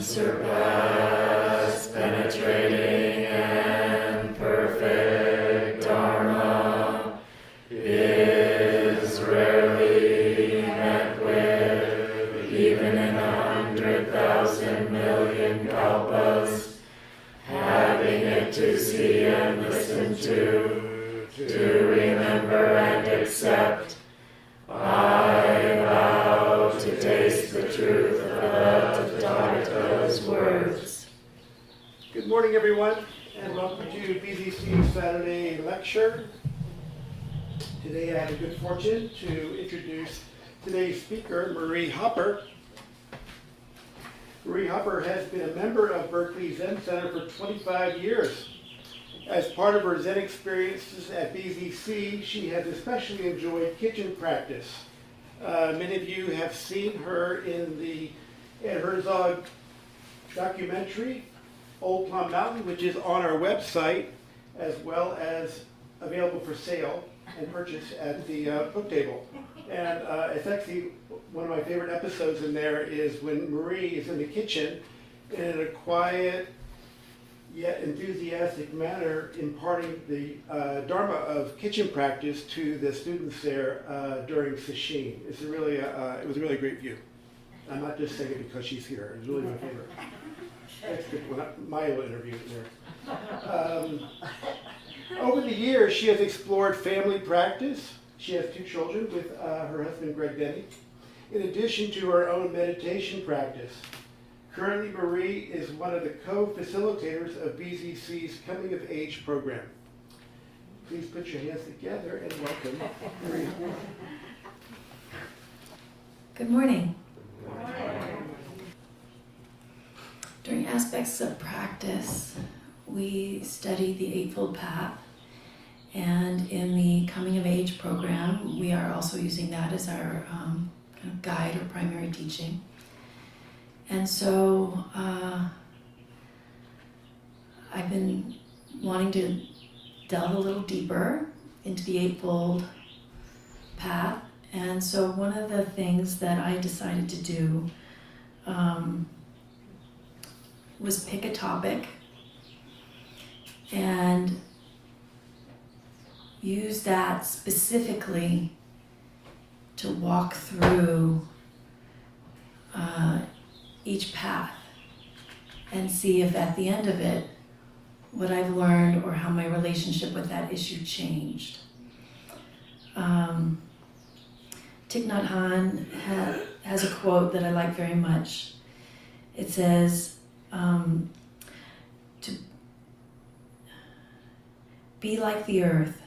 unsurpassed, penetrating, and perfect Dharma is rarely met with, even in a hundred thousand million kalpas. Having it to see and listen to, to morning, everyone, and welcome to BZC Saturday Lecture. Today I have the good fortune to introduce today's speaker, Marie Hopper. Marie Hopper has been a member of Berkeley Zen Center for 25 years. As part of her Zen experiences at BZC, she has especially enjoyed kitchen practice. Uh, many of you have seen her in the Ed Herzog documentary, Old Plum Mountain, which is on our website, as well as available for sale and purchase at the uh, book table. And uh, it's actually one of my favorite episodes in there is when Marie is in the kitchen in a quiet yet enthusiastic manner imparting the uh, Dharma of kitchen practice to the students there uh, during Sesshin. It's a really, uh, it was a really great view. I'm not just saying it because she's here. It's really my favorite. That's good. My interview there. Um, over the years, she has explored family practice. She has two children with uh, her husband, Greg Denny, in addition to her own meditation practice. Currently, Marie is one of the co-facilitators of BZC's Coming of Age program. Please put your hands together and welcome Marie. Good morning. During aspects of practice, we study the Eightfold Path. And in the Coming of Age program, we are also using that as our um, kind of guide or primary teaching. And so uh, I've been wanting to delve a little deeper into the Eightfold Path. And so one of the things that I decided to do um, was pick a topic and use that specifically to walk through uh, each path and see if at the end of it what I've learned or how my relationship with that issue changed. Um, Thich Nhat Hanh ha- has a quote that I like very much. It says, um, to be like the earth.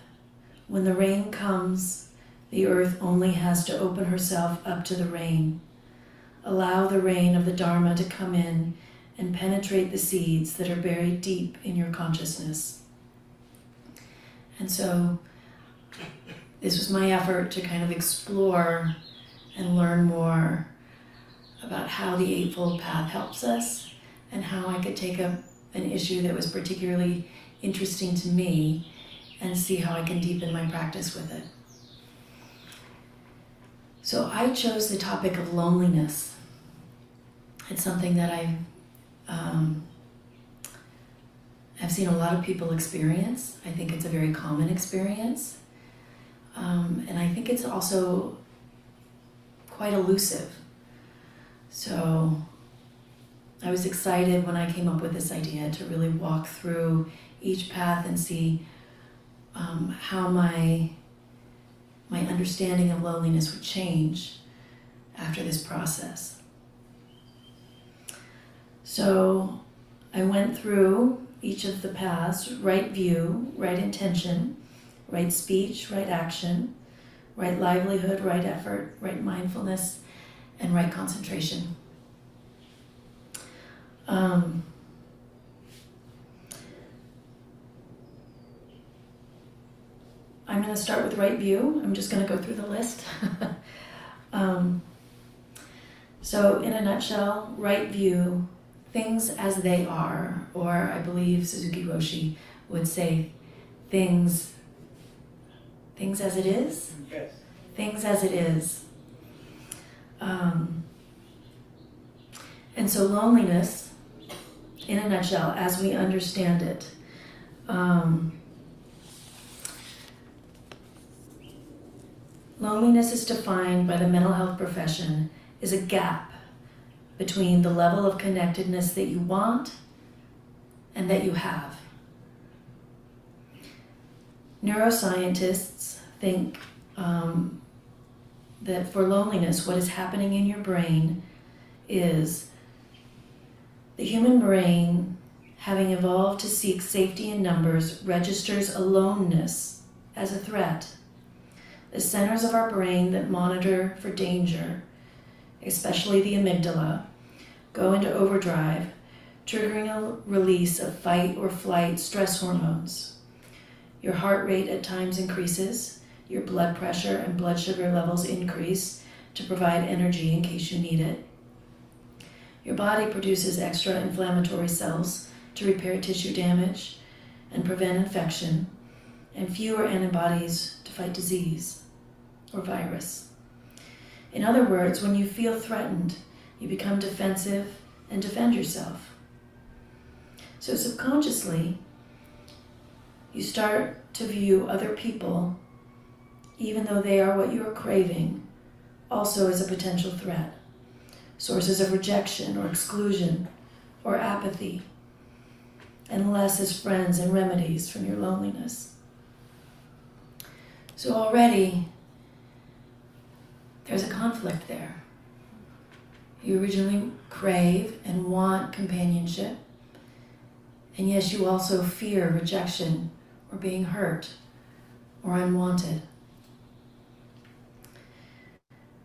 When the rain comes, the earth only has to open herself up to the rain. Allow the rain of the Dharma to come in and penetrate the seeds that are buried deep in your consciousness. And so, this was my effort to kind of explore and learn more about how the Eightfold Path helps us and how I could take a, an issue that was particularly interesting to me and see how I can deepen my practice with it. So I chose the topic of loneliness. It's something that I've, um, have seen a lot of people experience. I think it's a very common experience. Um, and I think it's also quite elusive. So I was excited when I came up with this idea to really walk through each path and see um, how my my understanding of loneliness would change after this process. So I went through each of the paths right view, right intention, right speech, right action, right livelihood, right effort, right mindfulness, and right concentration. Um, I'm going to start with right view. I'm just going to go through the list. um, so, in a nutshell, right view, things as they are, or I believe Suzuki Roshi would say, things, things as it is. Yes. Things as it is. Um, and so loneliness in a nutshell, as we understand it, um, loneliness is defined by the mental health profession as a gap between the level of connectedness that you want and that you have. Neuroscientists think um, that for loneliness, what is happening in your brain is the human brain, having evolved to seek safety in numbers, registers aloneness as a threat. The centers of our brain that monitor for danger, especially the amygdala, go into overdrive, triggering a release of fight or flight stress hormones. Your heart rate at times increases, your blood pressure and blood sugar levels increase to provide energy in case you need it. Your body produces extra inflammatory cells to repair tissue damage and prevent infection, and fewer antibodies to fight disease or virus. In other words, when you feel threatened, you become defensive and defend yourself. So subconsciously, you start to view other people, even though they are what you are craving, also as a potential threat sources of rejection or exclusion or apathy, and less as friends and remedies from your loneliness. So already there's a conflict there. You originally crave and want companionship, and yes, you also fear rejection or being hurt or unwanted.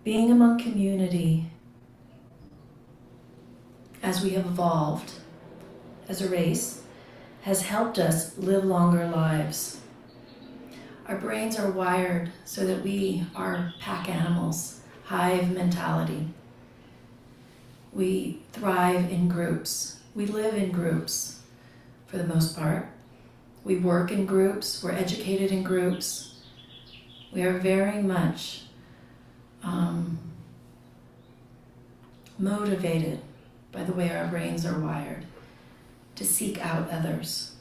Being among community as we have evolved as a race has helped us live longer lives. Our brains are wired so that we are pack animals, hive mentality. We thrive in groups. We live in groups for the most part. We work in groups. We're educated in groups. We are very much um, motivated by the way our brains are wired to seek out others.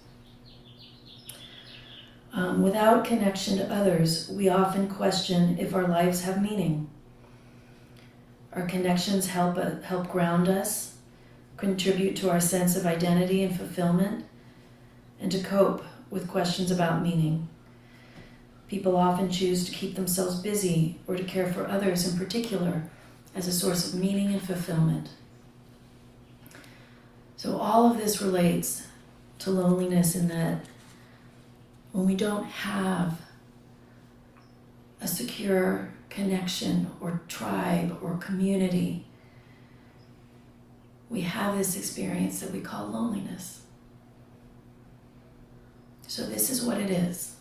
Um, without connection to others, we often question if our lives have meaning. Our connections help, uh, help ground us, contribute to our sense of identity and fulfillment, and to cope with questions about meaning. People often choose to keep themselves busy or to care for others in particular as a source of meaning and fulfillment. So, all of this relates to loneliness in that when we don't have a secure connection or tribe or community, we have this experience that we call loneliness. So, this is what it is.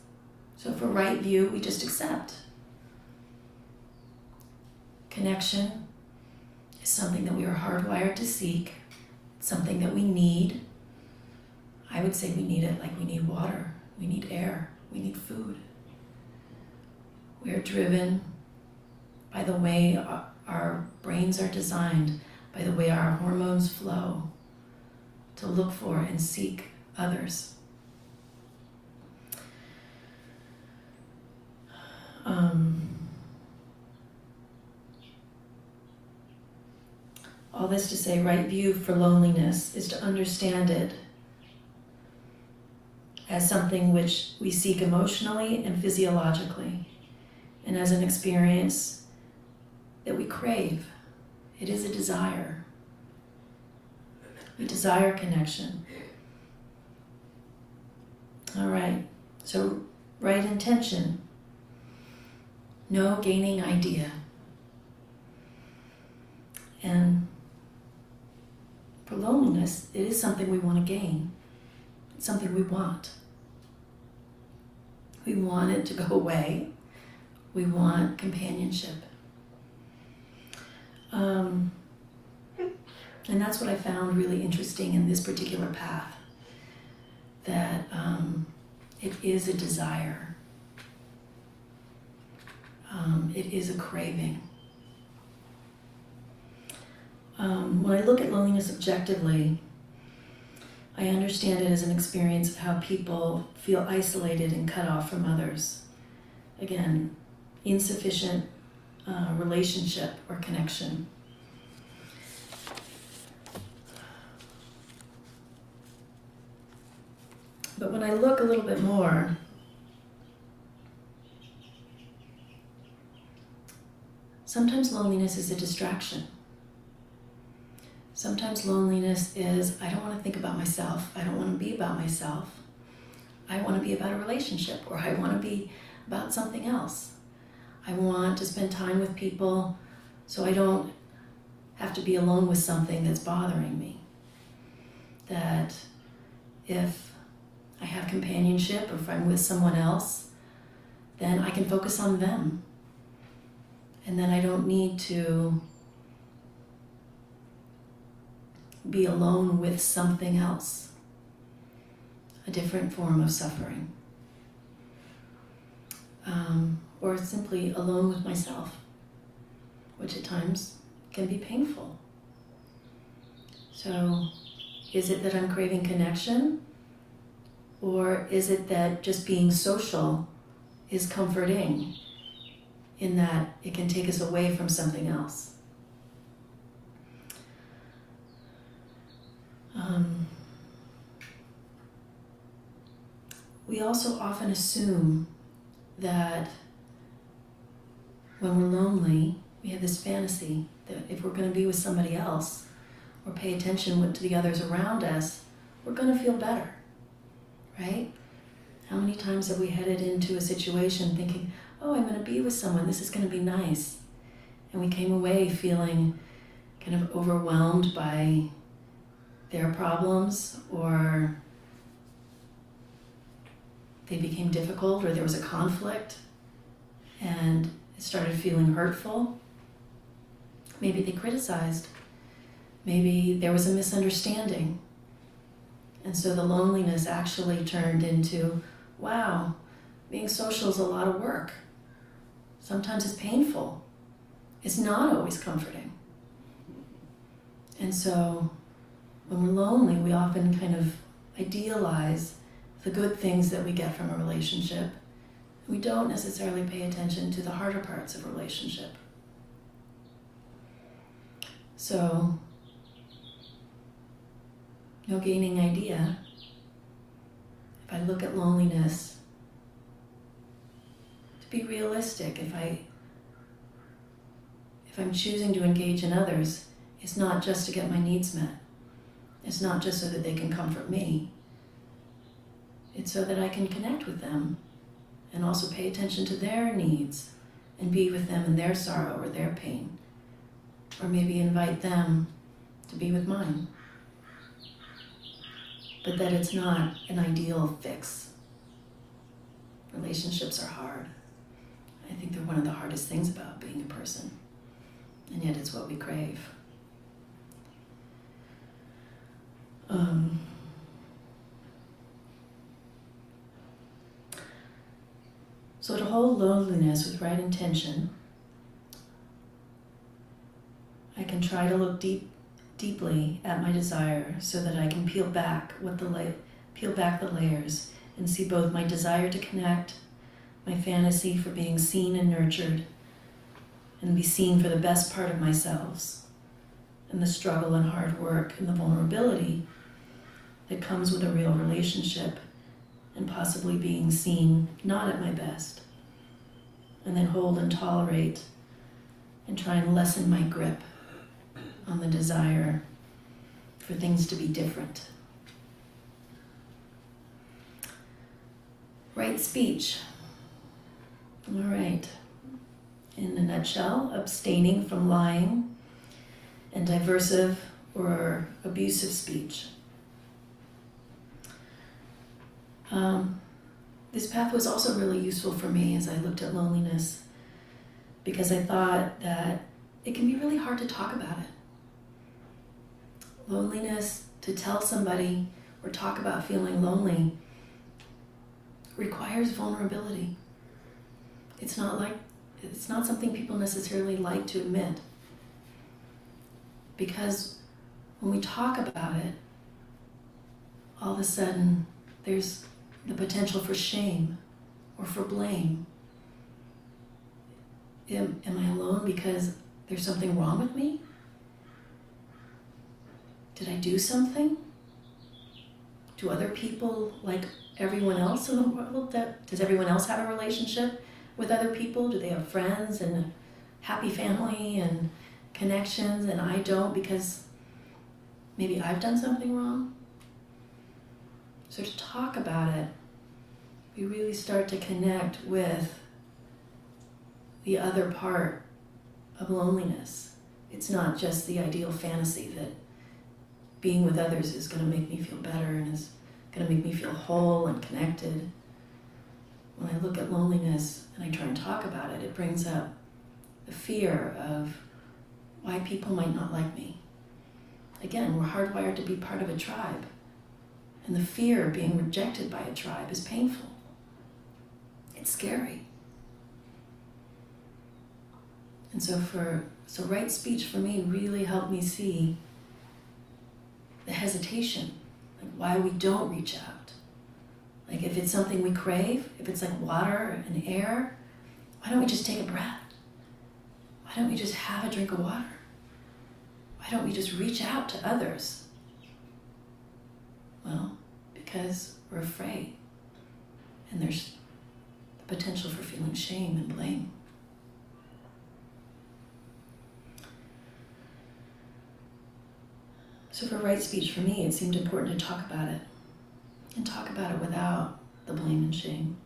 So, for right view, we just accept. Connection is something that we are hardwired to seek something that we need. I would say we need it like we need water, we need air, we need food. We are driven by the way our brains are designed, by the way our hormones flow, to look for and seek others. Um, All this to say, right view for loneliness is to understand it as something which we seek emotionally and physiologically, and as an experience that we crave. It is a desire. We desire connection. All right, so right intention. No gaining idea. And for loneliness, it is something we want to gain. It's something we want. We want it to go away. We want companionship. Um, and that's what I found really interesting in this particular path that um, it is a desire, um, it is a craving. Um, when I look at loneliness objectively, I understand it as an experience of how people feel isolated and cut off from others. Again, insufficient uh, relationship or connection. But when I look a little bit more, sometimes loneliness is a distraction. Sometimes loneliness is I don't want to think about myself. I don't want to be about myself. I want to be about a relationship or I want to be about something else. I want to spend time with people so I don't have to be alone with something that's bothering me. That if I have companionship or if I'm with someone else, then I can focus on them. And then I don't need to be alone with something else, a different form of suffering, um, or simply alone with myself, which at times can be painful. So, is it that I'm craving connection? Or is it that just being social is comforting in that it can take us away from something else? Um, we also often assume that when we're lonely, we have this fantasy that if we're going to be with somebody else or pay attention to the others around us, we're going to feel better, right? How many times have we headed into a situation thinking, oh, I'm going to be with someone, this is going to be nice? And we came away feeling kind of overwhelmed by their problems or they became difficult or there was a conflict and it started feeling hurtful. Maybe they criticized. Maybe there was a misunderstanding. And so the loneliness actually turned into wow, being social is a lot of work. Sometimes it's painful, it's not always comforting. And so when we're lonely, we often kind of idealize the good things that we get from a relationship. We don't necessarily pay attention to the harder parts of a relationship. So, no gaining idea. If I look at loneliness, to be realistic, if I if I'm choosing to engage in others, it's not just to get my needs met. It's not just so that they can comfort me. It's so that I can connect with them and also pay attention to their needs and be with them in their sorrow or their pain. Or maybe invite them to be with mine. But that it's not an ideal fix. Relationships are hard. I think they're one of the hardest things about being a person. And yet it's what we crave. Um, so to hold loneliness with right intention, I can try to look deep, deeply at my desire so that I can peel back what the la- peel back the layers and see both my desire to connect, my fantasy for being seen and nurtured, and be seen for the best part of myself, and the struggle and hard work and the vulnerability that comes with a real relationship and possibly being seen not at my best. And then hold and tolerate and try and lessen my grip on the desire for things to be different. Right speech. All right. In a nutshell, abstaining from lying and diversive or abusive speech. Um, this path was also really useful for me as I looked at loneliness because I thought that it can be really hard to talk about it. Loneliness, to tell somebody or talk about feeling lonely, requires vulnerability. It's not like it's not something people necessarily like to admit. Because when we talk about it, all of a sudden there's the potential for shame or for blame. Am, am I alone because there's something wrong with me? Did I do something? Do other people, like everyone else in the world, that, does everyone else have a relationship with other people? Do they have friends and a happy family and connections and I don't because maybe I've done something wrong? So to talk about it, we really start to connect with the other part of loneliness. It's not just the ideal fantasy that being with others is going to make me feel better and is going to make me feel whole and connected. When I look at loneliness and I try and talk about it, it brings up the fear of why people might not like me. Again, we're hardwired to be part of a tribe, and the fear of being rejected by a tribe is painful. It's scary. And so for so right speech for me really helped me see the hesitation, like why we don't reach out. Like if it's something we crave, if it's like water and air, why don't we just take a breath? Why don't we just have a drink of water? Why don't we just reach out to others? Well, because we're afraid. And there's the potential for feeling shame and blame. So, for right speech, for me, it seemed important to talk about it and talk about it without the blame and shame.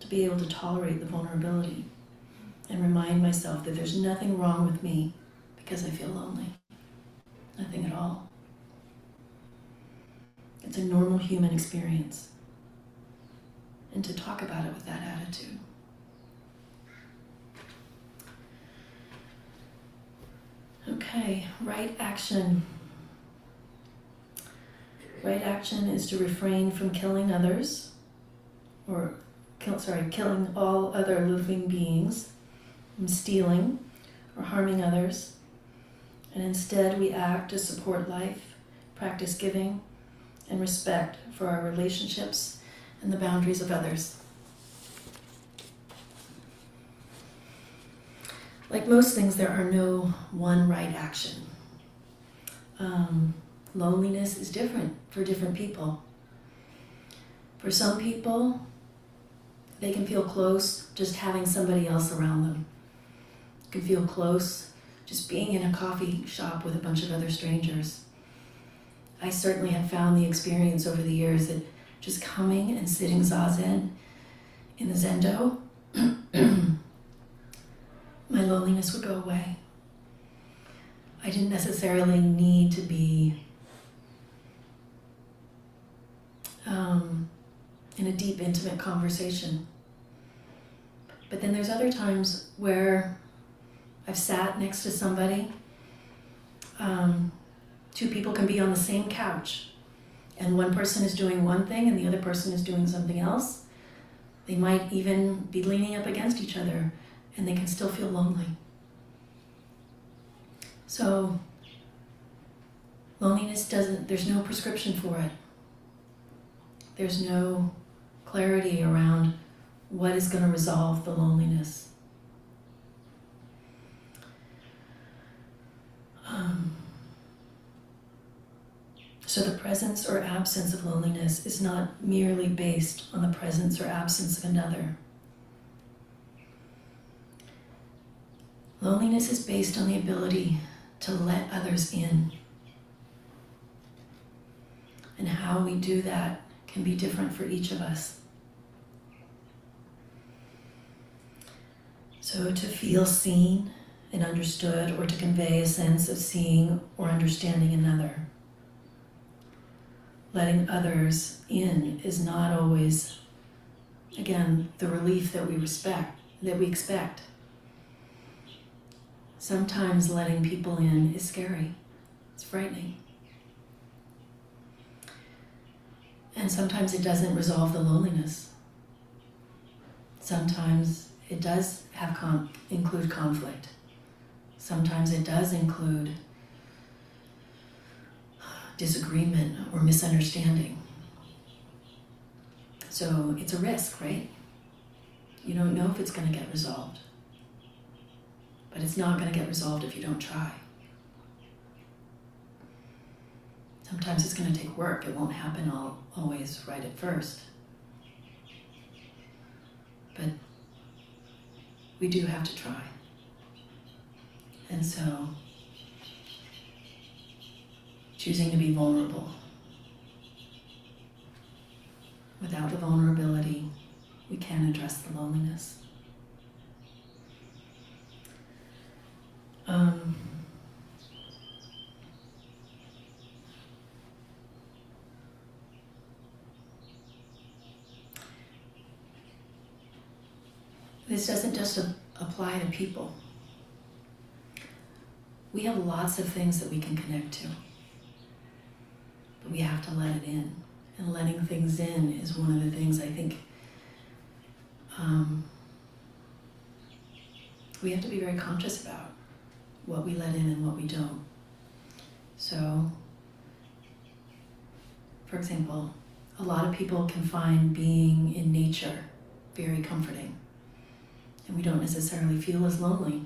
To be able to tolerate the vulnerability and remind myself that there's nothing wrong with me because I feel lonely. Nothing at all. It's a normal human experience. And to talk about it with that attitude. Okay, right action. Right action is to refrain from killing others, or kill, sorry, killing all other living beings, from stealing or harming others, and instead we act to support life, practice giving, and respect for our relationships and the boundaries of others. Like most things, there are no one right action. Um, loneliness is different for different people. For some people, they can feel close just having somebody else around them. can feel close just being in a coffee shop with a bunch of other strangers. I certainly have found the experience over the years that just coming and sitting zazen in the zendo my loneliness would go away. I didn't necessarily need to be um, in a deep, intimate conversation. But then there's other times where I've sat next to somebody. Um, two people can be on the same couch, and one person is doing one thing and the other person is doing something else. They might even be leaning up against each other and they can still feel lonely. So, loneliness doesn't, there's no prescription for it. There's no clarity around what is going to resolve the loneliness. Um, so, the presence or absence of loneliness is not merely based on the presence or absence of another. Loneliness is based on the ability to let others in. And how we do that can be different for each of us. So, to feel seen and understood, or to convey a sense of seeing or understanding another. Letting others in is not always, again, the relief that we respect, that we expect. Sometimes letting people in is scary, it's frightening. And sometimes it doesn't resolve the loneliness. Sometimes it does have con- include conflict. Sometimes it does include disagreement or misunderstanding. So it's a risk, right? You don't know if it's going to get resolved. But it's not going to get resolved if you don't try. Sometimes it's going to take work. It won't happen all, always right at first. But we do have to try. And so, choosing to be vulnerable. Without the vulnerability, we can't address the loneliness. Um, this doesn't just apply to people. We have lots of things that we can connect to, but we have to let it in. And letting things in is one of the things I think um, we have to be very conscious about what we let in and what we don't. So, for example, a lot of people can find being in nature very comforting. And we don't necessarily feel as lonely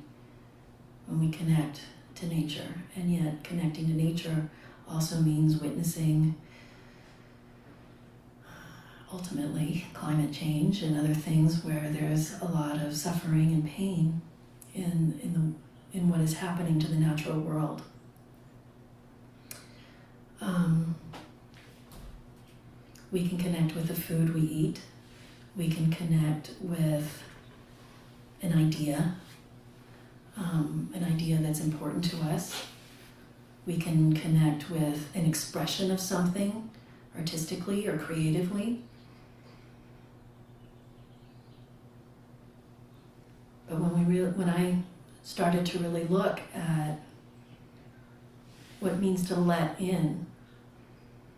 when we connect to nature. And yet, connecting to nature also means witnessing ultimately climate change and other things where there's a lot of suffering and pain in, in, the, in what is happening to the natural world. Um, we can connect with the food we eat. We can connect with an idea, um, an idea that's important to us. We can connect with an expression of something artistically or creatively. But when we re- when I started to really look at what it means to let in,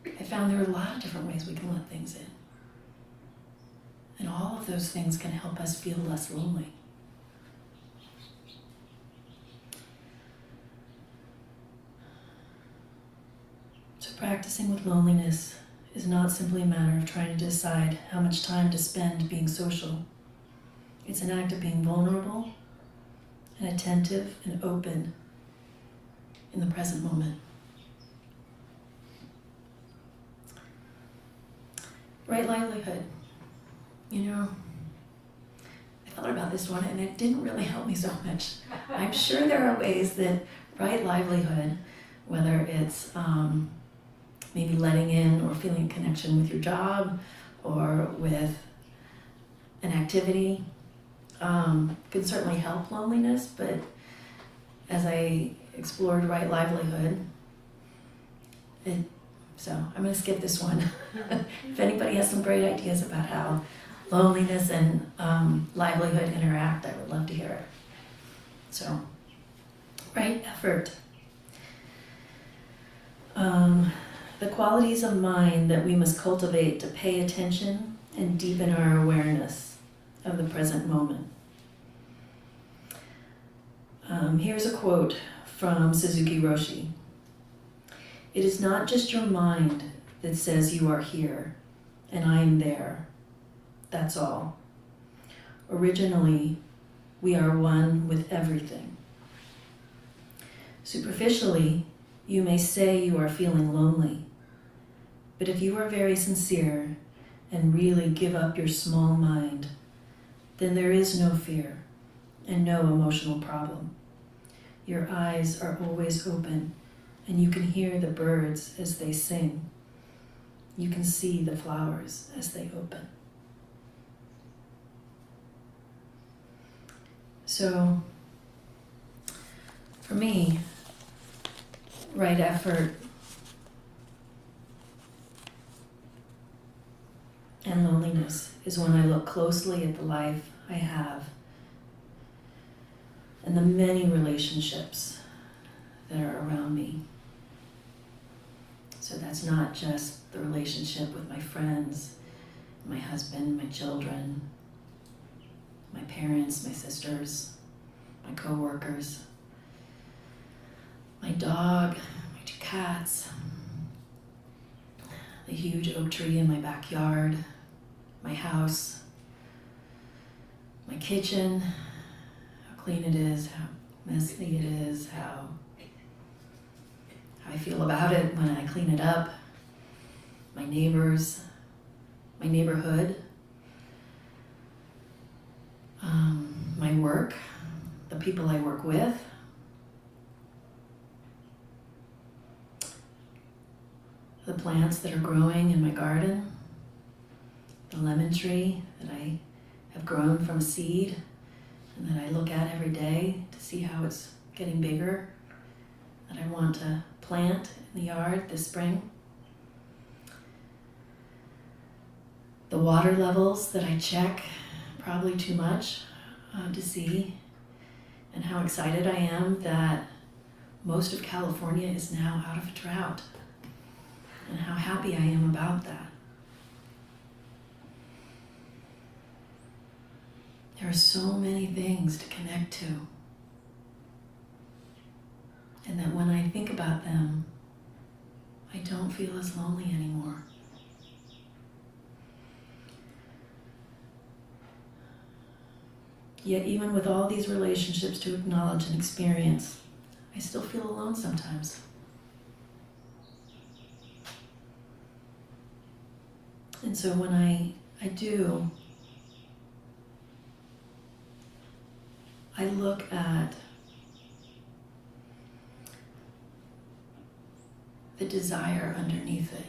I found there are a lot of different ways we can let things in. And all of those things can help us feel less lonely. Practicing with loneliness is not simply a matter of trying to decide how much time to spend being social. It's an act of being vulnerable and attentive and open in the present moment. Right livelihood. You know, I thought about this one and it didn't really help me so much. I'm sure there are ways that right livelihood, whether it's um, maybe letting in or feeling a connection with your job or with an activity, um, can certainly help loneliness, but as I explored right livelihood, it, so I'm going to skip this one. if anybody has some great ideas about how loneliness and um, livelihood interact, I would love to hear it. So, right effort. Um, the qualities of mind that we must cultivate to pay attention and deepen our awareness of the present moment. Um, here's a quote from Suzuki Roshi It is not just your mind that says you are here and I am there. That's all. Originally, we are one with everything. Superficially, you may say you are feeling lonely, but if you are very sincere and really give up your small mind, then there is no fear and no emotional problem. Your eyes are always open, and you can hear the birds as they sing. You can see the flowers as they open. So, for me, right effort and loneliness is when I look closely at the life I have and the many relationships that are around me. So that's not just the relationship with my friends, my husband, my children, my parents, my sisters, my coworkers, my dog, my two cats, the huge oak tree in my backyard, my house, my kitchen, how clean it is, how messy it is, how, how I feel about it when I clean it up, my neighbors, my neighborhood, um, my work, the people I work with. The plants that are growing in my garden, the lemon tree that I have grown from seed and that I look at every day to see how it's getting bigger, that I want to plant in the yard this spring. The water levels that I check, probably too much uh, to see, and how excited I am that most of California is now out of a drought, and how happy I am about that. There are so many things to connect to. And that when I think about them, I don't feel as lonely anymore. Yet, even with all these relationships to acknowledge and experience, I still feel alone sometimes. And so when I, I do, I look at the desire underneath it.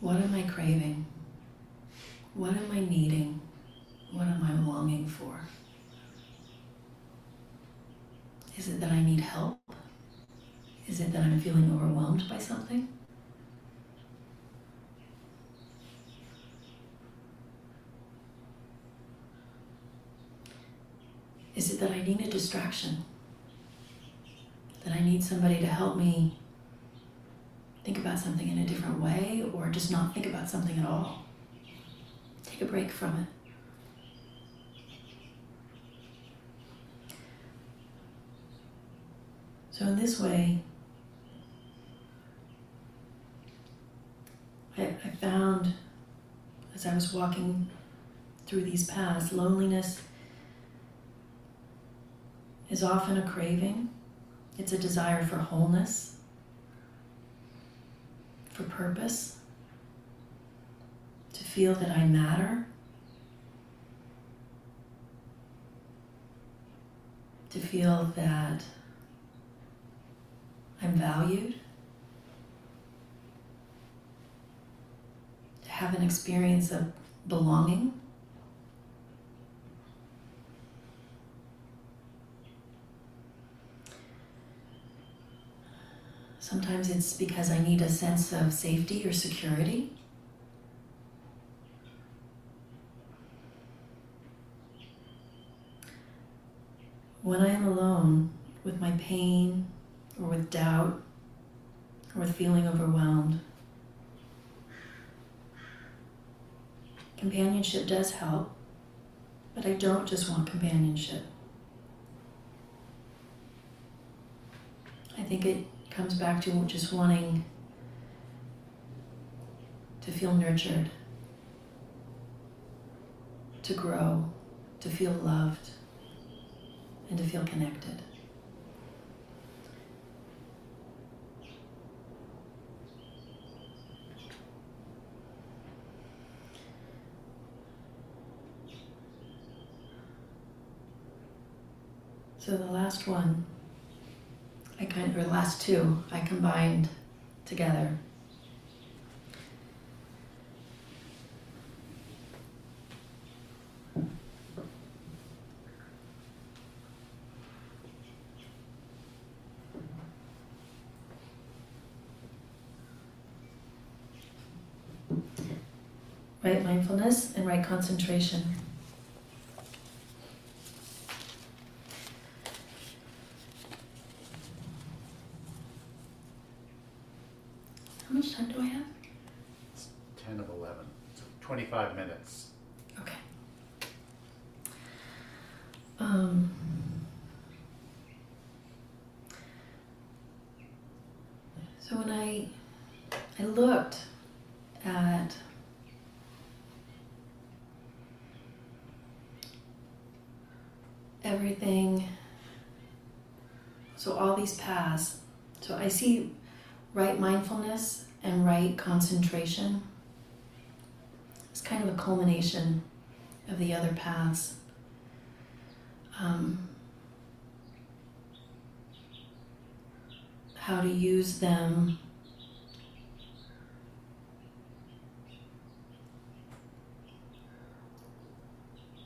What am I craving? What am I needing? What am I longing for? Is it that I need help? Is it that I'm feeling overwhelmed by something? Is it that I need a distraction? That I need somebody to help me think about something in a different way or just not think about something at all? Take a break from it. So, in this way, I, I found as I was walking through these paths, loneliness is often a craving, it's a desire for wholeness, for purpose, to feel that I matter, to feel that I'm valued, have an experience of belonging. Sometimes it's because I need a sense of safety or security. When I am alone with my pain or with doubt or with feeling overwhelmed, companionship does help, but I don't just want companionship. I think it comes back to just wanting to feel nurtured, to grow, to feel loved, and to feel connected. So the last one I kind or last two I combined together. Right mindfulness and right concentration. How much time do I have? It's 10 of 11, so 25 minutes. Okay. Um, So when I I looked at everything so all these paths so I see right mindfulness and right concentration. It's kind of a culmination of the other paths. Um, how to use them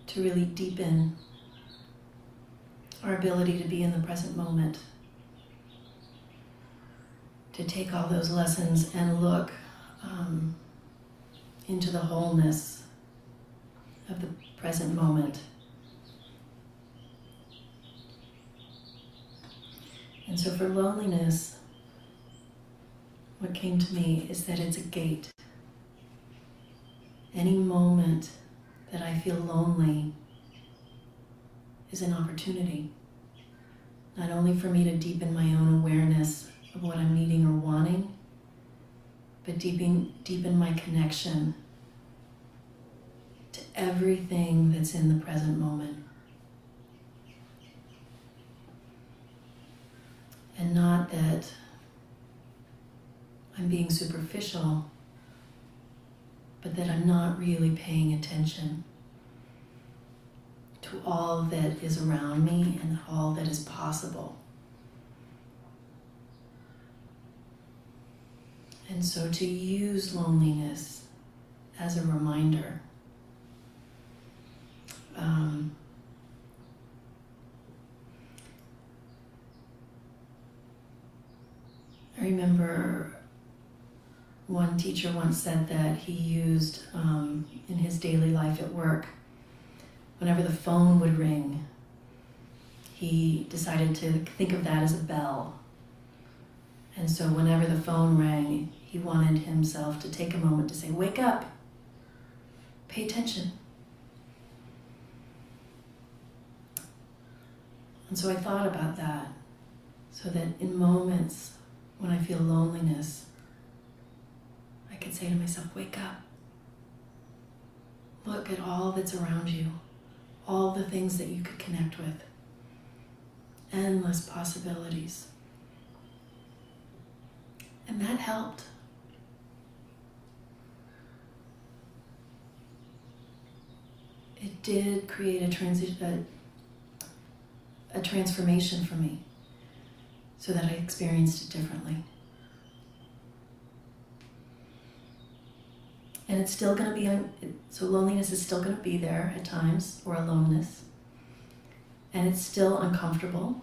to really deepen our ability to be in the present moment. To take all those lessons and look um, into the wholeness of the present moment. And so for loneliness, what came to me is that it's a gate. Any moment that I feel lonely is an opportunity. Not only for me to deepen my own awareness of what I'm needing or wanting, but deepen, deepen my connection to everything that's in the present moment. And not that I'm being superficial, but that I'm not really paying attention to all that is around me and all that is possible. And so to use loneliness as a reminder. Um, I remember one teacher once said that he used um, in his daily life at work, whenever the phone would ring, he decided to think of that as a bell. And so whenever the phone rang, he wanted himself to take a moment to say, Wake up, pay attention. And so I thought about that, so that in moments when I feel loneliness, I can say to myself, wake up. Look at all that's around you, all the things that you could connect with, endless possibilities. And that helped. It did create a transition, a, a transformation for me so that I experienced it differently. And it's still going to be, so loneliness is still going to be there at times, or aloneness. And it's still uncomfortable.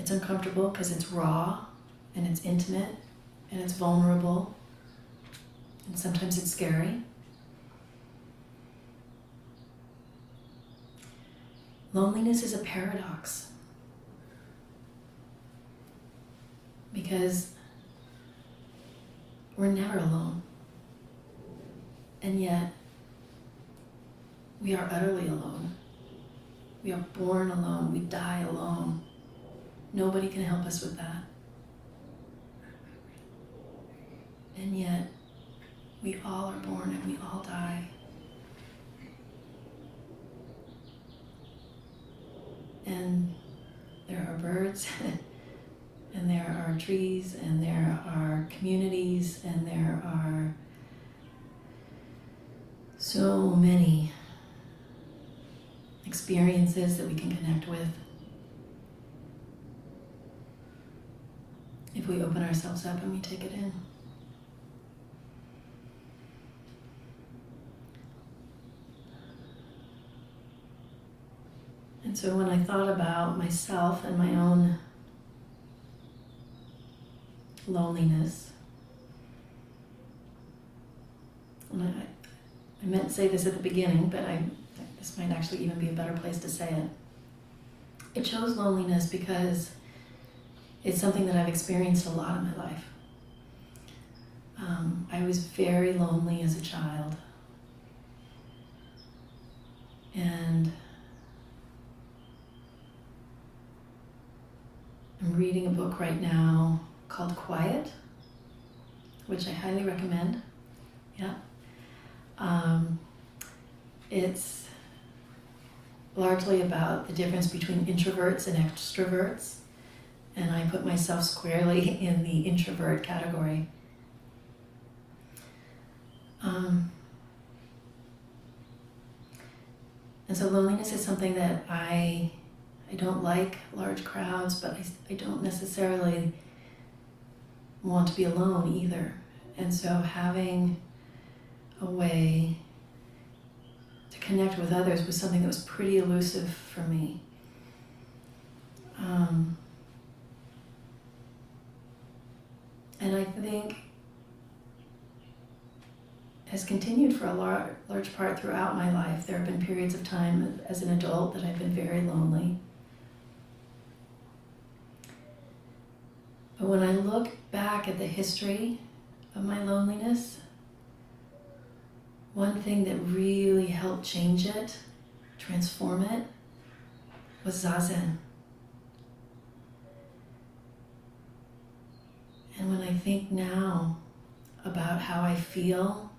It's uncomfortable because it's raw and it's intimate and it's vulnerable. And sometimes it's scary. Loneliness is a paradox because we're never alone. And yet, we are utterly alone. We are born alone. We die alone. Nobody can help us with that. And yet, we all are born and we all die. And there are birds, and there are trees, and there are communities, and there are so many experiences that we can connect with. If we open ourselves up and we take it in. And so when I thought about myself and my own loneliness, and I, I meant to say this at the beginning, but I, this might actually even be a better place to say it. It chose loneliness because it's something that I've experienced a lot in my life. Um, I was very lonely as a child. And I'm reading a book right now called Quiet, which I highly recommend. Yeah. Um, it's largely about the difference between introverts and extroverts, and I put myself squarely in the introvert category. Um, and so loneliness is something that I I don't like large crowds, but I, I don't necessarily want to be alone either. And so having a way to connect with others was something that was pretty elusive for me. Um, and I think has continued for a lar- large part throughout my life. There have been periods of time as an adult that I've been very lonely. But when I look back at the history of my loneliness, one thing that really helped change it, transform it, was Zazen. And when I think now about how I feel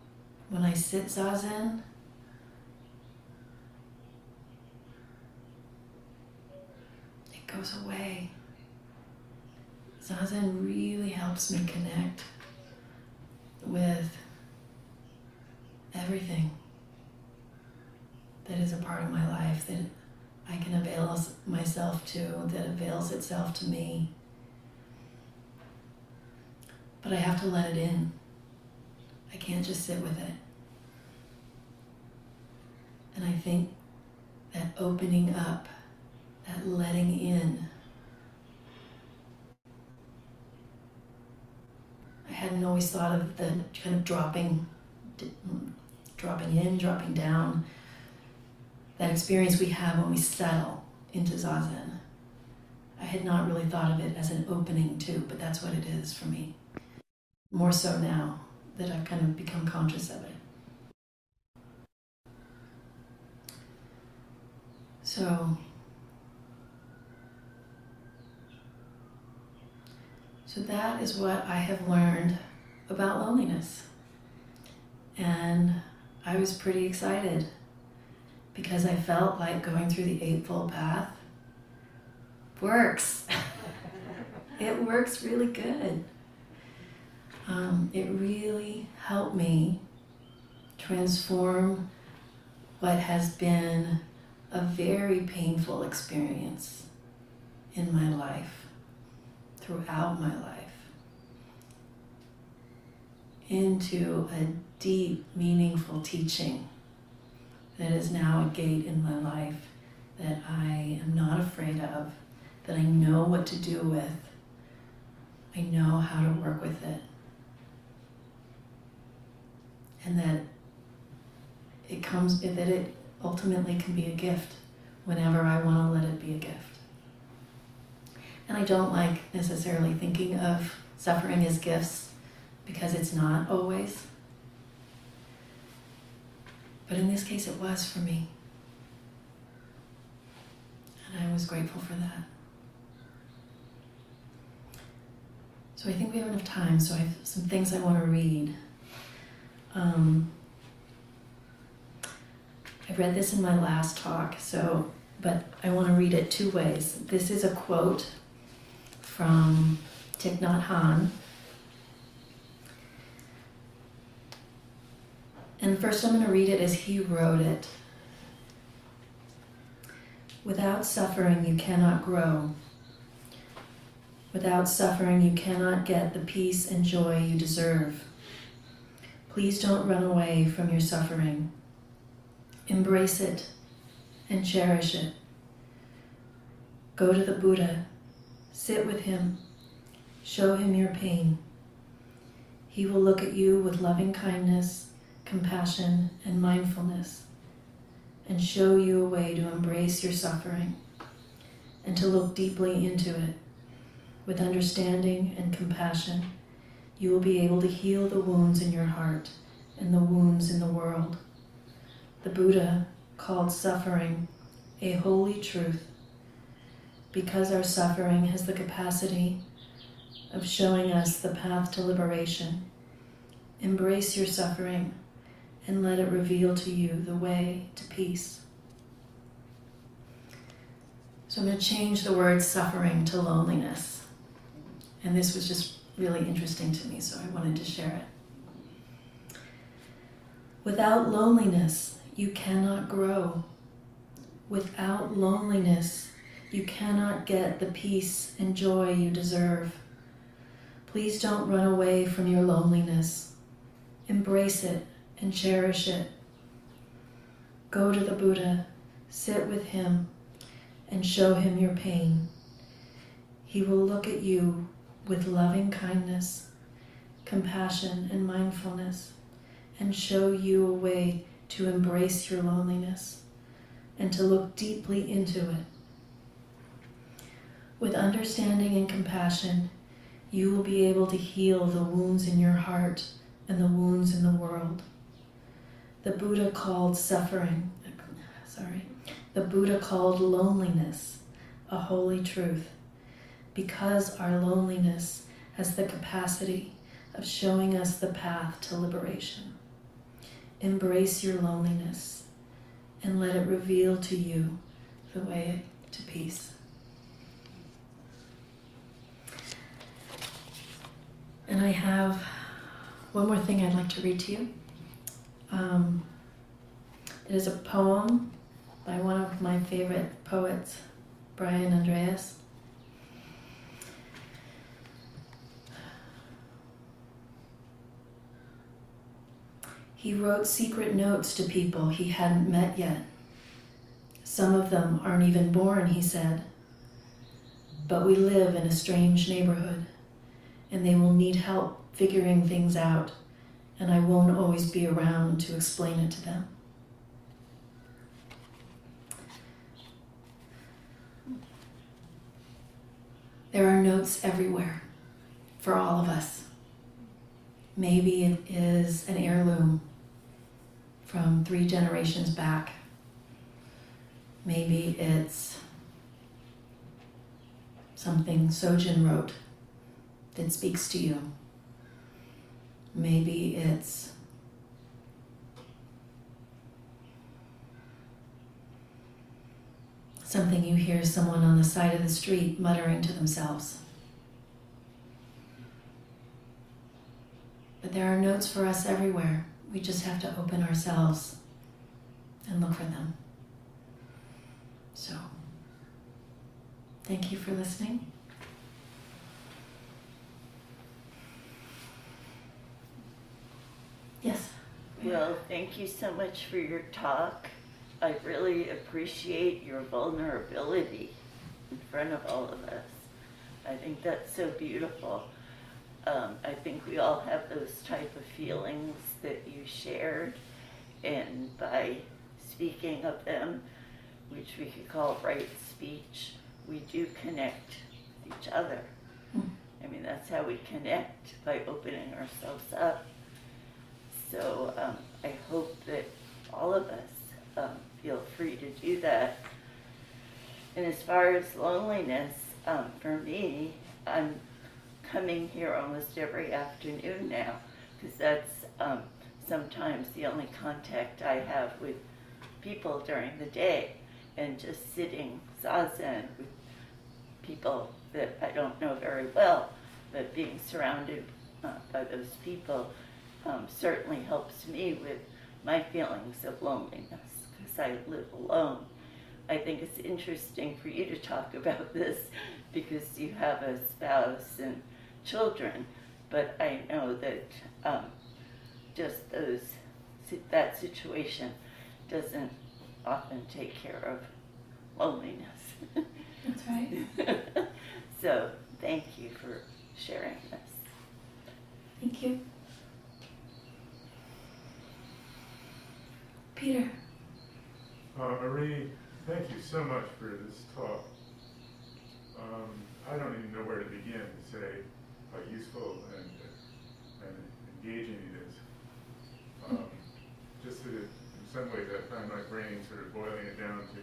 when I sit Zazen, it goes away. Zazen really helps me connect with everything that is a part of my life that I can avail myself to, that avails itself to me. But I have to let it in. I can't just sit with it. And I think that opening up, that letting in, hadn't always thought of the kind of dropping, dropping in, dropping down, that experience we have when we settle into zazen. I had not really thought of it as an opening too, but that's what it is for me. More so now that I've kind of become conscious of it. So, so that is what I have learned about loneliness. And I was pretty excited because I felt like going through the Eightfold Path works. it works really good. Um, it really helped me transform what has been a very painful experience in my life, throughout my life, into a deep, meaningful teaching that is now a gate in my life that I am not afraid of, that I know what to do with, I know how to work with it, and that it comes, that it ultimately can be a gift whenever I want to let it be a gift. And I don't like necessarily thinking of suffering as gifts because it's not always. But in this case, it was for me. And I was grateful for that. So I think we have enough time, so I have some things I want to read. Um, I read this in my last talk, so but I want to read it two ways. This is a quote from Thich Nhat Hanh. And first I'm going to read it as he wrote it. Without suffering, you cannot grow. Without suffering, you cannot get the peace and joy you deserve. Please don't run away from your suffering. Embrace it and cherish it. Go to the Buddha, sit with him, show him your pain. He will look at you with loving kindness, compassion, and mindfulness, and show you a way to embrace your suffering and to look deeply into it. With understanding and compassion, you will be able to heal the wounds in your heart and the wounds in the world. The Buddha called suffering a holy truth because our suffering has the capacity of showing us the path to liberation. Embrace your suffering and let it reveal to you the way to peace. So I'm going to change the word suffering to loneliness. And this was just really interesting to me, so I wanted to share it. Without loneliness, you cannot grow. Without loneliness, you cannot get the peace and joy you deserve. Please don't run away from your loneliness. Embrace it and cherish it. Go to the Buddha, sit with him, and show him your pain. He will look at you with loving kindness, compassion, and mindfulness, and show you a way to embrace your loneliness and to look deeply into it. With understanding and compassion, you will be able to heal the wounds in your heart and the wounds in the world. The Buddha called suffering, sorry, the Buddha called loneliness a holy truth because our loneliness has the capacity of showing us the path to liberation. Embrace your loneliness and let it reveal to you the way to peace. And I have one more thing I'd like to read to you. Um, it is a poem by one of my favorite poets, Brian Andreas. He wrote secret notes to people he hadn't met yet. Some of them aren't even born, he said. But we live in a strange neighborhood, and they will need help figuring things out, and I won't always be around to explain it to them. There are notes everywhere for all of us. Maybe it is an heirloom from three generations back. Maybe it's something Sojun wrote that speaks to you. Maybe it's something you hear someone on the side of the street muttering to themselves. But there are notes for us everywhere. We just have to open ourselves and look for them. So, thank you for listening. Yes. Well, thank you so much for your talk. I really appreciate your vulnerability in front of all of us. I think that's so beautiful. Um, I think we all have those type of feelings that you shared, and by speaking of them, which we could call right speech, we do connect with each other. Mm. I mean, that's how we connect by opening ourselves up. So um, I hope that all of us um, feel free to do that. And as far as loneliness, um, for me, I'm coming here almost every afternoon now because that's um, sometimes the only contact I have with people during the day and just sitting zazen with people that I don't know very well, but being surrounded uh, by those people um, certainly helps me with my feelings of loneliness because I live alone. I think it's interesting for you to talk about this because you have a spouse and children, but I know that um, just those that situation doesn't often take care of loneliness. That's right. so thank you for sharing this. Thank you. Peter. Uh, Marie, thank you so much for this talk. Um, I don't even know where to begin to say how useful and, and engaging it is. Um, just that it, in some ways I find my brain sort of boiling it down to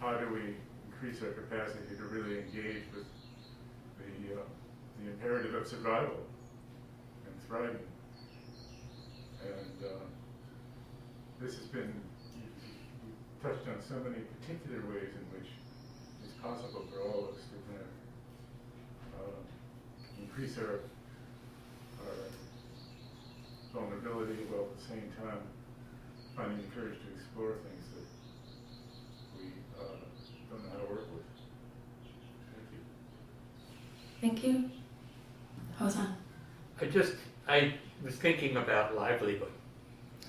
how do we increase our capacity to really engage with the, uh, the imperative of survival and thriving. And uh, this has been, you you touched on so many particular ways in which it's possible for all of us to kind of uh, increase our, our vulnerability while at the same time finding the courage to explore things that we uh, don't know how to work with. Thank you. Thank you. Hozan. I just, I was thinking about livelihood.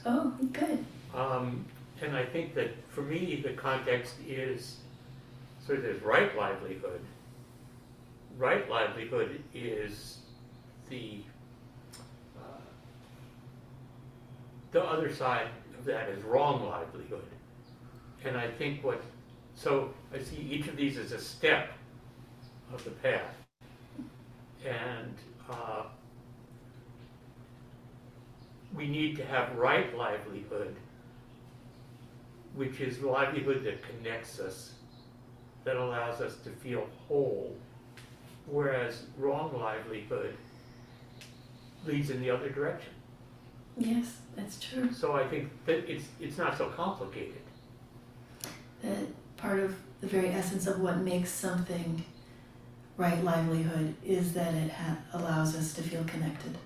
Oh, good. Um, and I think that for me, the context is, so there's right livelihood. Right livelihood is the, uh, the other side of that is wrong livelihood. And I think what, so I see each of these as a step of the path. And, uh, we need to have right livelihood, which is livelihood that connects us, that allows us to feel whole, whereas wrong livelihood leads in the other direction. Yes, that's true. So I think that it's, it's not so complicated. That part of the very essence of what makes something right livelihood is that it ha- allows us to feel connected.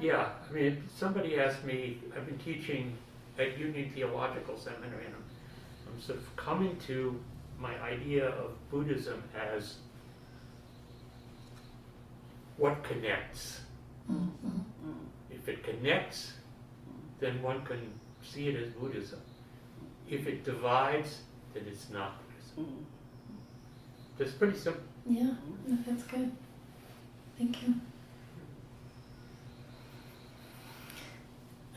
Yeah, I mean, somebody asked me, I've been teaching at Union Theological Seminary, and I'm, I'm sort of coming to my idea of Buddhism as what connects. Mhm. Mm, If it connects, then one can see it as Buddhism. If it divides, then it's not Buddhism. mm. That's pretty simple. Yeah, that's good. Thank you.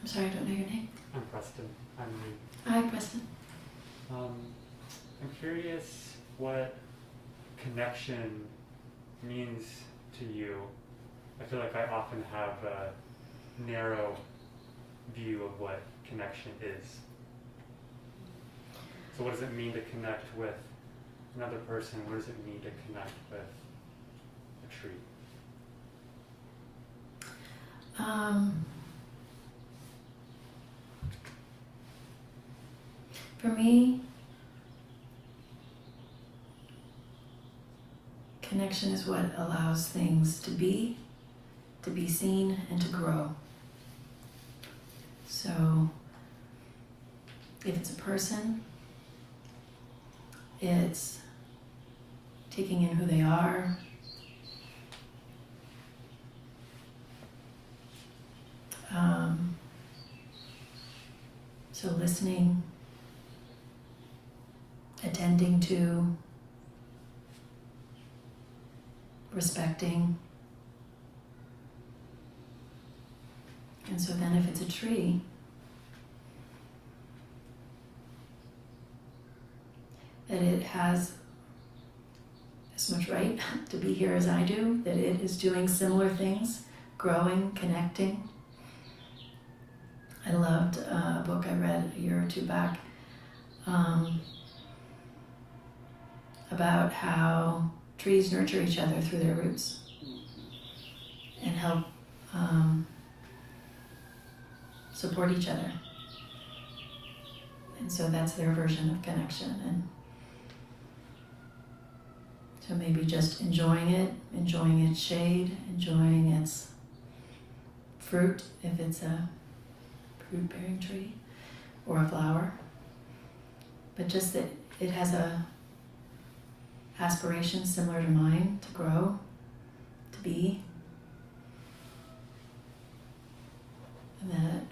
I'm sorry, I don't know your name. I'm Preston. I'm new. Hi, Preston. Um, I'm curious what connection means to you. I feel like I often have a narrow view of what connection is. So, what does it mean to connect with another person? What does it mean to connect with a tree? Um, for me, connection is what allows things to be, to be seen, and to grow. So, if it's a person, it's taking in who they are, Um, so listening, attending to, respecting. And so then if it's a tree, that it has as much right to be here as I do, that it is doing similar things, growing, connecting. I loved a book I read a year or two back um, about how trees nurture each other through their roots and help um, support each other. And so that's their version of connection. And so maybe just enjoying it, enjoying its shade, enjoying its fruit if it's a fruit bearing tree or a flower. But just that it has a aspiration similar to mine to grow, to be. And that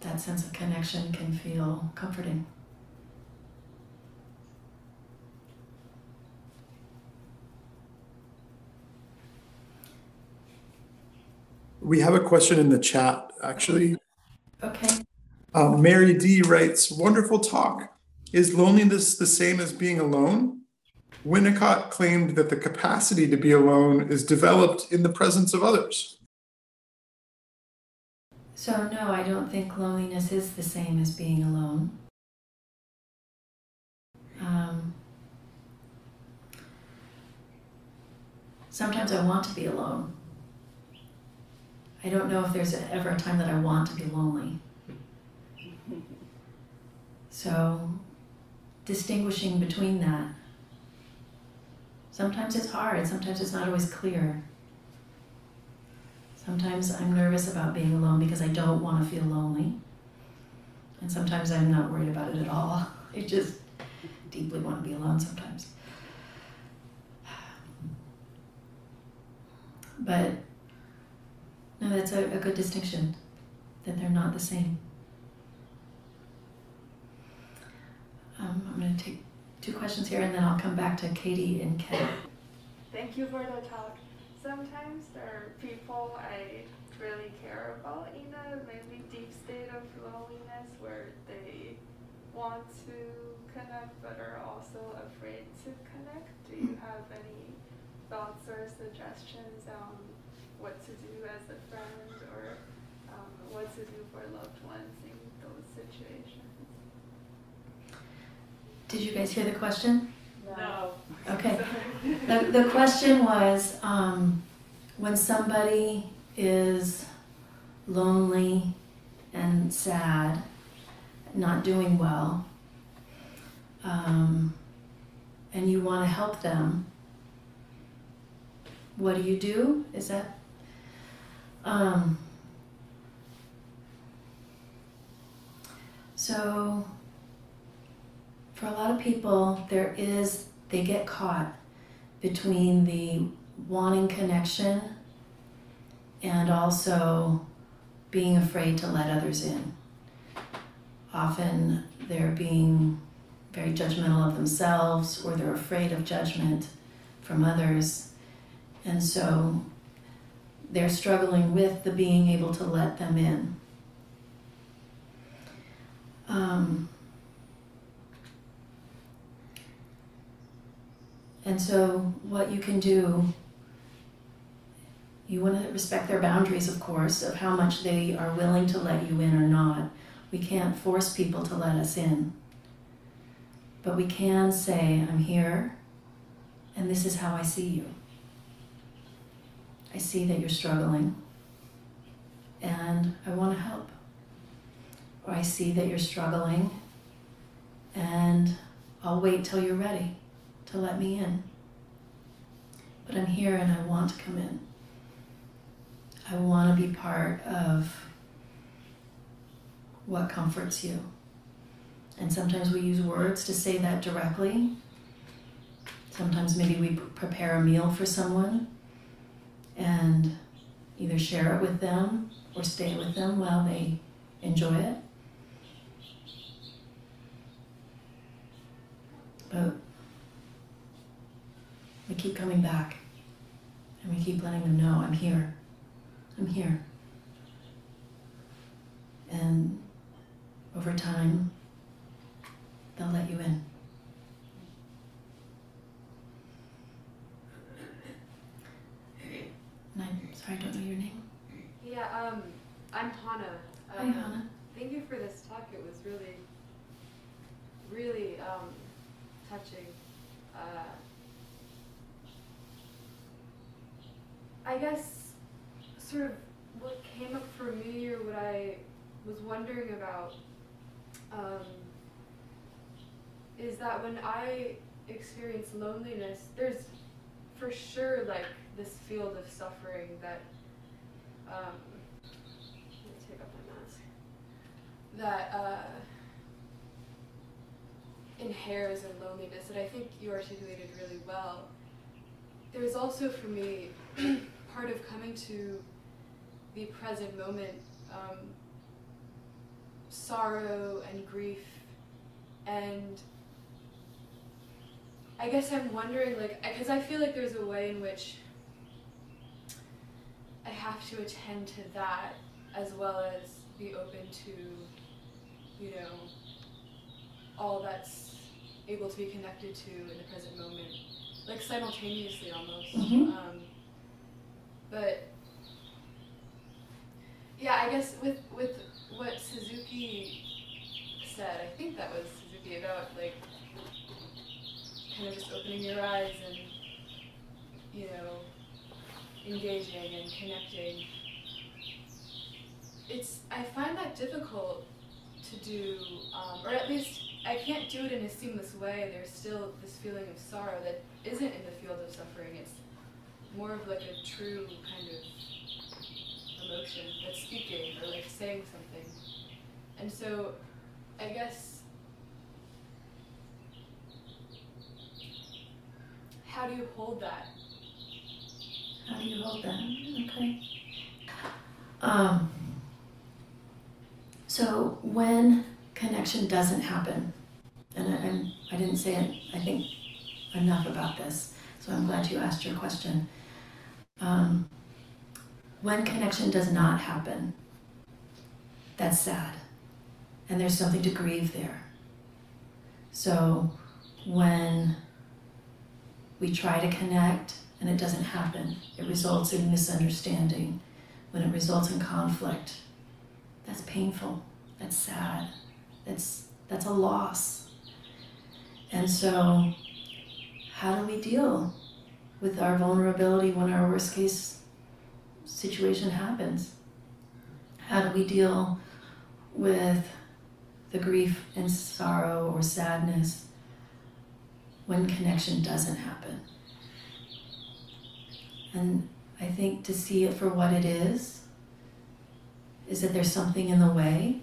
that sense of connection can feel comforting. We have a question in the chat, actually. Okay. Uh, Mary D writes, wonderful talk. Is loneliness the same as being alone? Winnicott claimed that the capacity to be alone is developed in the presence of others. So, no, I don't think loneliness is the same as being alone. Um, sometimes I want to be alone. I don't know if there's ever a time that I want to be lonely. So distinguishing between that. Sometimes it's hard, sometimes it's not always clear. Sometimes I'm nervous about being alone because I don't want to feel lonely. And sometimes I'm not worried about it at all. I just deeply want to be alone sometimes. But no, that's a, a good distinction that they're not the same. Um, I'm going to take two questions here and then I'll come back to Katie and Ken. Thank you for the talk. Sometimes there are people I really care about in a maybe deep state of loneliness where they want to connect but are also afraid to connect. Do you have any thoughts or suggestions on what to do as a friend or um, what to do for loved ones in those situations? Did you guys hear the question? No. Okay. The, the question was um, when somebody is lonely and sad, not doing well, um, and you want to help them, what do you do? Is that. Um, so, for a lot of people, there is, they get caught between the wanting connection and also being afraid to let others in. Often they're being very judgmental of themselves or they're afraid of judgment from others. And so they're struggling with the being able to let them in. Um, and so, what you can do, you want to respect their boundaries, of course, of how much they are willing to let you in or not. We can't force people to let us in. But we can say, I'm here, and this is how I see you. I see that you're struggling, and I want to help. Or I see that you're struggling, and I'll wait till you're ready to let me in. But I'm here and I want to come in. I want to be part of what comforts you. And sometimes we use words to say that directly. Sometimes maybe we prepare a meal for someone and either share it with them or stay with them while they enjoy it. But we keep coming back and we keep letting them know I'm here. I'm here. And over time, they'll let you in. And I'm sorry, I don't know your name. Yeah, um, I'm Hannah. Hi, Um, Hannah. Thank you for this talk. It was really, really um, touching. Uh, I guess sort of what came up for me or what I was wondering about um, is that when I experience loneliness, there's for sure like this field of suffering that um, take off my mask that uh, inheres in loneliness that I think you articulated really well. There's also for me part of coming to the present moment, um, sorrow and grief, and I guess I'm wondering, like, because I feel like there's a way in which I have to attend to that as well as be open to, you know, all that's able to be connected to in the present moment, like simultaneously almost. Mhm. Um, but yeah, I guess with with what Suzuki said, I think that was Suzuki about like kind of just opening your eyes and you know engaging and connecting. It's I find that difficult to do, um, or at least I can't do it in a seamless way. There's still this feeling of sorrow that isn't in the field of suffering. It's more of like a true kind of emotion that's speaking or like saying something. And so I guess how do you hold that? How do you hold that? Okay. Um, so when connection doesn't happen, and I, I'm, I didn't say it, I think enough about this, so I'm glad you asked your question. Um, when connection does not happen, that's sad, and there's something to grieve there. So when we try to connect and it doesn't happen, it results in misunderstanding. When it results in conflict, that's painful, that's sad, that's, that's a loss. And so, how do we deal with our vulnerability when our worst case situation happens? How do we deal with the grief and sorrow or sadness when connection doesn't happen? And I think to see it for what it is, is that there's something in the way.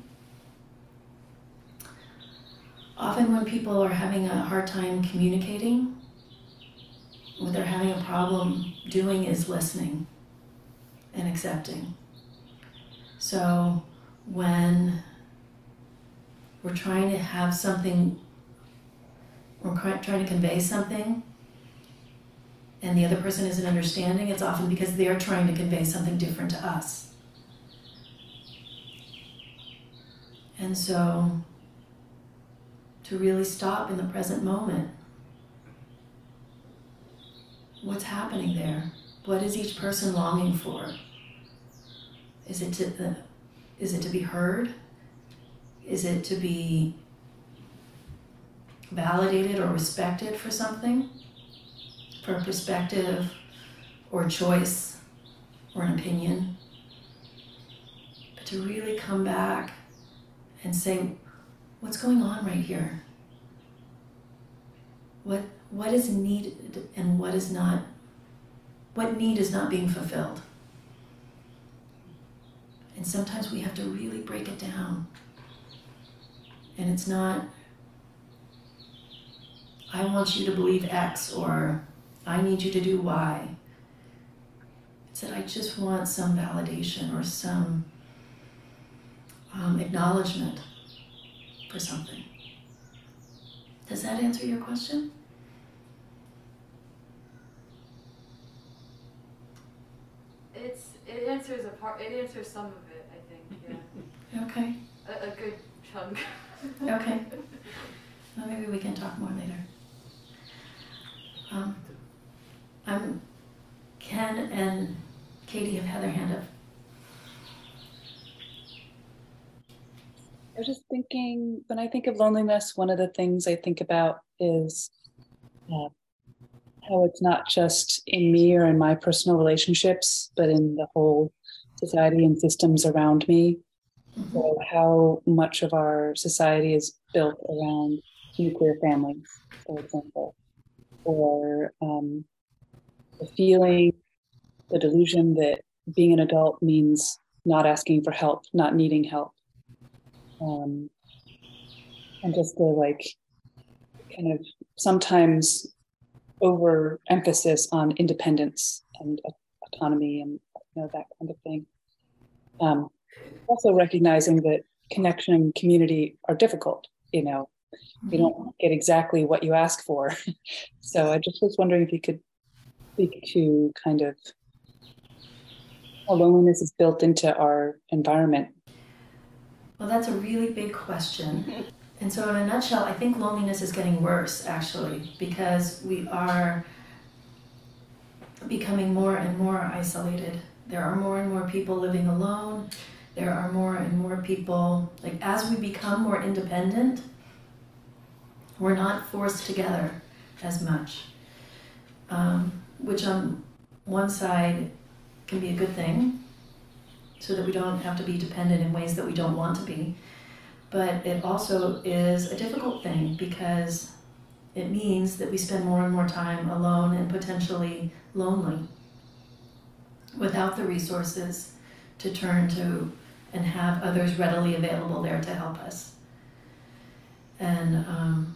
Often, when people are having a hard time communicating, what they're having a problem doing is listening and accepting. So, when we're trying to have something, we're trying to convey something, and the other person isn't understanding, it's often because they're trying to convey something different to us. And so, to really stop in the present moment, what's happening there? What is each person longing for? Is it to the, is it to be heard? Is it to be validated or respected for something? For a perspective or choice or an opinion? But to really come back and say, what's going on right here? What, what is needed and what is not, what need is not being fulfilled? And sometimes we have to really break it down. And it's not, I want you to believe X or I need you to do Y. It's that I just want some validation or some um, acknowledgement for something. Does that answer your question? It's it answers a part. It answers some of it, I think. Yeah. Okay. A, a good chunk. Okay. Well, maybe we can talk more later. Um, I'm Ken and Katie have had their hand up. I was just thinking, when I think of loneliness, one of the things I think about is uh, how it's not just in me or in my personal relationships, but in the whole society and systems around me. So, how much of our society is built around nuclear families, for example, or um, the feeling, the delusion that being an adult means not asking for help, not needing help um, and just the like kind of sometimes overemphasis on independence and autonomy and you know that kind of thing. Um, also recognizing that connection and community are difficult. You know, you don't get exactly what you ask for. so I just was wondering if you could speak to kind of how loneliness is built into our environment Well, that's a really big question. And so, in a nutshell, I think loneliness is getting worse actually because we are becoming more and more isolated. There are more and more people living alone. There are more and more people, like, as we become more independent, we're not forced together as much. Um, which, on one side, can be a good thing so that we don't have to be dependent in ways that we don't want to be. But it also is a difficult thing because it means that we spend more and more time alone and potentially lonely without the resources to turn to and have others readily available there to help us. And um,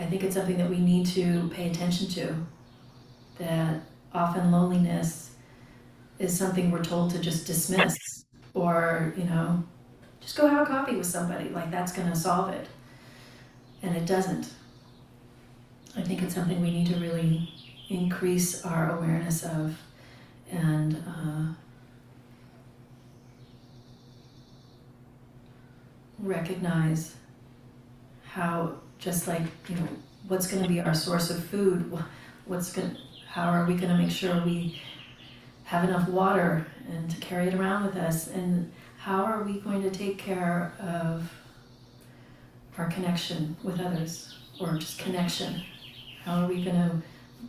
I think it's something that we need to pay attention to. That often loneliness is something we're told to just dismiss or, you know, just go have a coffee with somebody, like that's going to solve it. And it doesn't. I think it's something we need to really increase our awareness of and uh, recognize how just like you know what's going to be our source of food what's going how are we going to make sure we have enough water and to carry it around with us and how are we going to take care of our connection with others or just connection? How are we going to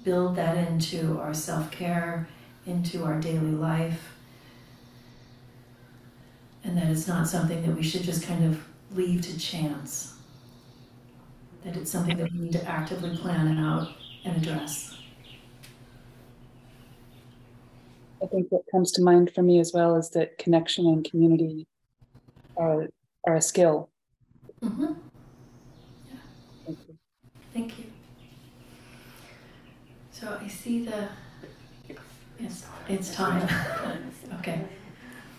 build that into our self-care into our daily life? And that it's not something that we should just kind of leave to chance. That it's something that we need to actively plan out and address. I think what comes to mind for me as well is that connection and community are, are a skill. Mm-hmm. Yeah. Thank you. Thank you. So I see the, it's, it's time. okay.